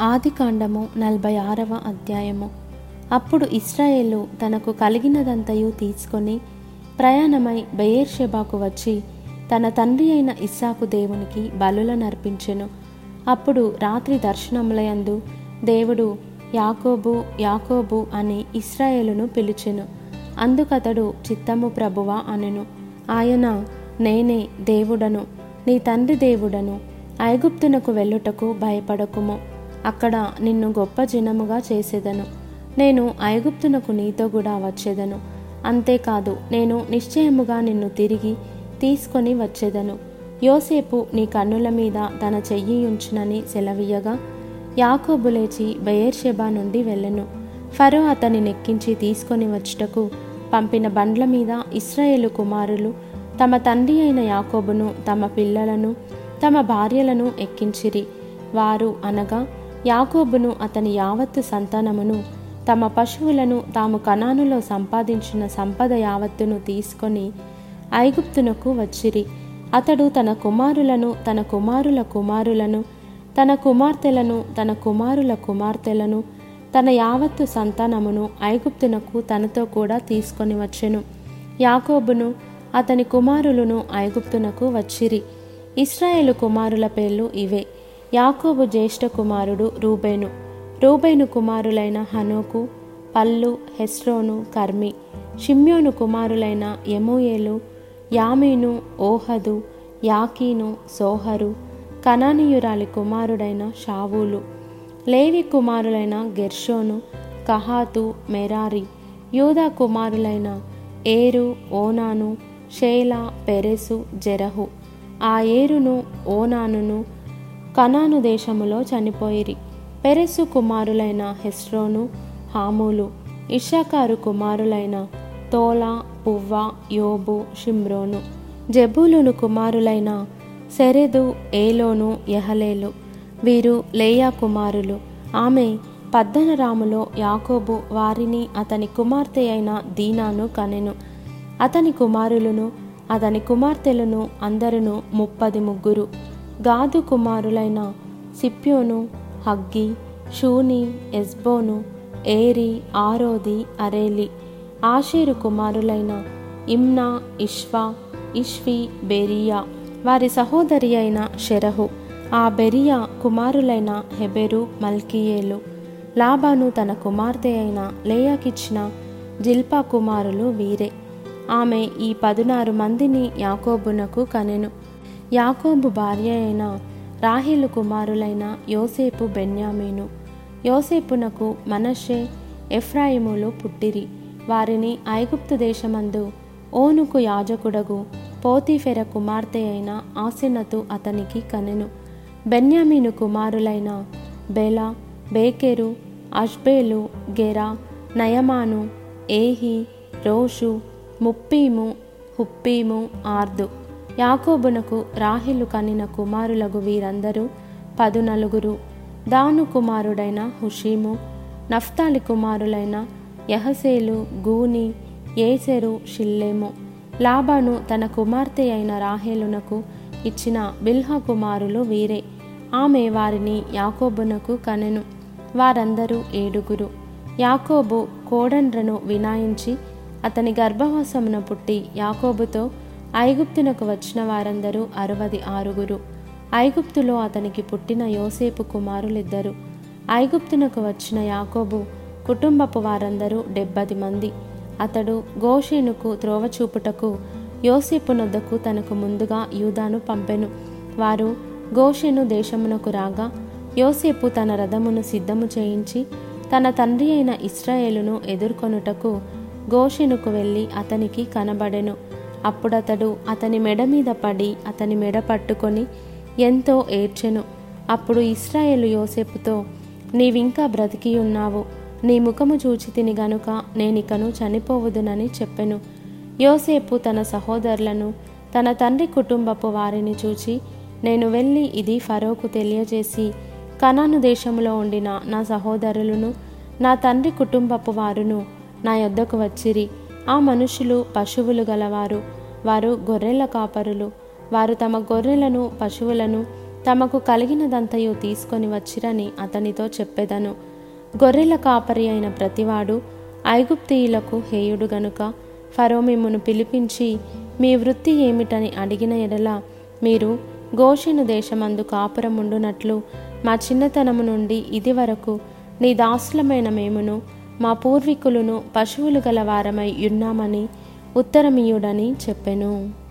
ఆదికాండము నలభై ఆరవ అధ్యాయము. అప్పుడు ఇస్రాయేలు తనకు కలిగినదంతయు తీసుకొని ప్రయాణమై బెయేర్షెబాకు వచ్చి తన తండ్రి అయిన ఇస్సాకు దేవునికి బలులనర్పించెను. అప్పుడు రాత్రి దర్శనములయందు దేవుడు యాకోబు యాకోబు అని ఇస్రాయేలును పిలిచెను. అందుకతడు చిత్తము ప్రభువా అనెను. ఆయన నేనే దేవుడను నీ తండ్రి దేవుడను ఐగుప్తునకు వెళ్ళుటకు భయపడకుము. అక్కడ నిన్ను గొప్ప జనముగా చేసేదను. నేను ఐగుప్తునకు నీతో కూడా వచ్చేదను. అంతేకాదు నేను నిశ్చయముగా నిన్ను తిరిగి తీసుకొని వచ్చేదను. యోసేపు నీ కన్నుల మీద తన చెయ్యి ఉంచునని సెలవీయగా యాకోబు లేచి బయర్షెబా నుండి వెళ్ళెను. ఫరో అతని నెక్కించి తీసుకొని వచ్చుటకు పంపిన బండ్ల మీద ఇస్రాయేలు కుమారులు తమ తండ్రి అయిన యాకోబును తమ పిల్లలను తమ భార్యలను ఎక్కించిరి. వారు అనగా యాకోబును అతని యావత్తు సంతానమును తమ పశువులను తాము కణానులో సంపాదించిన సంపద యావత్తును తీసుకొని ఐగుప్తునకు వచ్చిరి. అతడు తన కుమారులను తన కుమారుల కుమారులను తన కుమార్తెలను తన కుమారుల కుమార్తెలను తన యావత్తు సంతానమును ఐగుప్తునకు తనతో కూడా తీసుకొని వచ్చెను. యాకోబును అతని కుమారులను ఐగుప్తునకు వచ్చిరి. ఇస్రాయేలు కుమారుల పేర్లు ఇవే. యాకోబు జ్యేష్ఠ కుమారుడు రూబేను. రూబేను కుమారులైన హనోకు పల్లు హెస్రోను కర్మి. షిమ్యోను కుమారులైన ఎమోయేలు యామీను ఓహదు యాకీను సోహరు. కనానీయురాలి కుమారుడైన షావూలు. లేవి కుమారులైన గెర్షోను కహాతు మెరారి. యూదా కుమారులైన ఏరు ఓనాను షేలా పెరెసు జెరహు. ఆ ఏరును ఓనానును కనాను దేశములో చనిపోయిరి. పెరెసు కుమారులైన హెస్రోను హాములు ఇషాకారు కుమారులైన తోలా పువ్వ యోబు షిమ్రోను జబూలును కుమారులైన సెరెదు ఏలోను యహలేలు వీరు లేయా కుమారులు. ఆమె పద్దనరాములో యాకోబు వారిని అతని కుమార్తె అయిన దీనాను కనెను. అతని కుమారులను అతని కుమార్తెలను అందరును ముప్పది ముగ్గురు. గాదు కుమారులైన సిప్యోను huggy Shuni Ezbon Eri Arodi Areli Asher కుమారులైన Imnah Ishvah Ishvi Beriah వారి సహోదరి అయిన షెరహు ఆ బెరియా కుమారులైన హెబెరు మల్కియేలు. లాబాను తన కుమార్తె అయిన లేయాకిచ్చిన జిల్పా కుమారులు వీరే. ఆమె ఈ పదునారు మందిని యాకోబునకు కనెను. యాకోబు భార్య అయిన రాహిలు కుమారులైన యోసేపు బెన్యామీను. యోసేపునకు మనషే ఎఫ్రాయిములు పుట్టిరి. వారిని ఐగుప్తు దేశమందు ఓనుకు యాజకుడగు పోతిఫెర కుమార్తె అయిన ఆసినతు అతనికి కనెను. బెన్యామీను కుమారులైన బెల బేకెరు అష్బేలు గెరా నయమాను ఏహి రోషు ముప్పీము హుప్పీము ఆర్దు. యాకోబునకు రాహిలు కనిన కుమారులగు వీరందరూ పదు నలుగురు దాను కుమారుడైన హుషీము నఫ్తాలి కుమారులైన యహసేలు గూని ఏసెరు షిల్లేము. లాబాను తన కుమార్తె అయిన రాహేలునకు ఇచ్చిన బిల్హా కుమారులు వీరే. ఆమె వారిని యాకోబునకు కనెను. వారందరూ ఏడుగురు. యాకోబు కోడండ్రను వినాయించి అతని గర్భవాసమున పుట్టి యాకోబుతో ఐగుప్తునకు వచ్చిన వారందరూ అరవది ఆరుగురు. ఐగుప్తులో అతనికి పుట్టిన యోసేపు కుమారులిద్దరు. ఐగుప్తునకు వచ్చిన యాకోబు కుటుంబపు వారందరూ డెబ్బది మంది. అతడు గోషేనుకు త్రోవ చూపుటకు యోసేపు నొద్దకు తనకు ముందుగా యూదాను పంపెను. వారు గోషెను దేశమునకు రాగా యోసేపు తన రథమును సిద్ధము చేయించి తన తండ్రి అయిన ఇస్రాయేలును ఎదుర్కొనుటకు గోషెనుకు వెళ్ళి అతనికి కనబడెను. అప్పుడతడు అతని మెడ మీద పడి అతని మెడ పట్టుకొని ఎంతో ఏడ్చెను. అప్పుడు ఇస్రాయేలు యోసేపుతో నీవింకా బ్రతికి ఉన్నావు. నీ ముఖము చూచి తిని గనుక నేనికను చనిపోవుదునని చెప్పెను. యోసేపు తన సహోదరులను తన తండ్రి కుటుంబపు వారిని చూచి నేను వెళ్ళి ఇది ఫరోకు తెలియజేసి కనాను దేశంలో ఉండిన నా సహోదరులను నా తండ్రి కుటుంబపు వారును నా యొద్దకు వచ్చిరి. ఆ మనుషులు పశువులు గలవారు. వారు గొర్రెల కాపరులు. వారు తమ గొర్రెలను పశువులను తమకు కలిగినదంతయు తీసుకొని వచ్చిరని అతనితో చెప్పెదను. గొర్రెల కాపరి అయిన ప్రతివాడు ఐగుప్తీయులకు హేయుడు గనుక ఫరో మిమ్మును పిలిపించి మీ వృత్తి ఏమిటని అడిగిన ఎడల మీరు గోషెను దేశమందు కాపురముండునట్లు మా చిన్నతనము నుండి ఇది వరకు నీ దాసులమైన మేమును మా పూర్వీకులను పశువులు గల వారమై ఉన్నామని ఉత్తరమీయుడని చెప్పెను.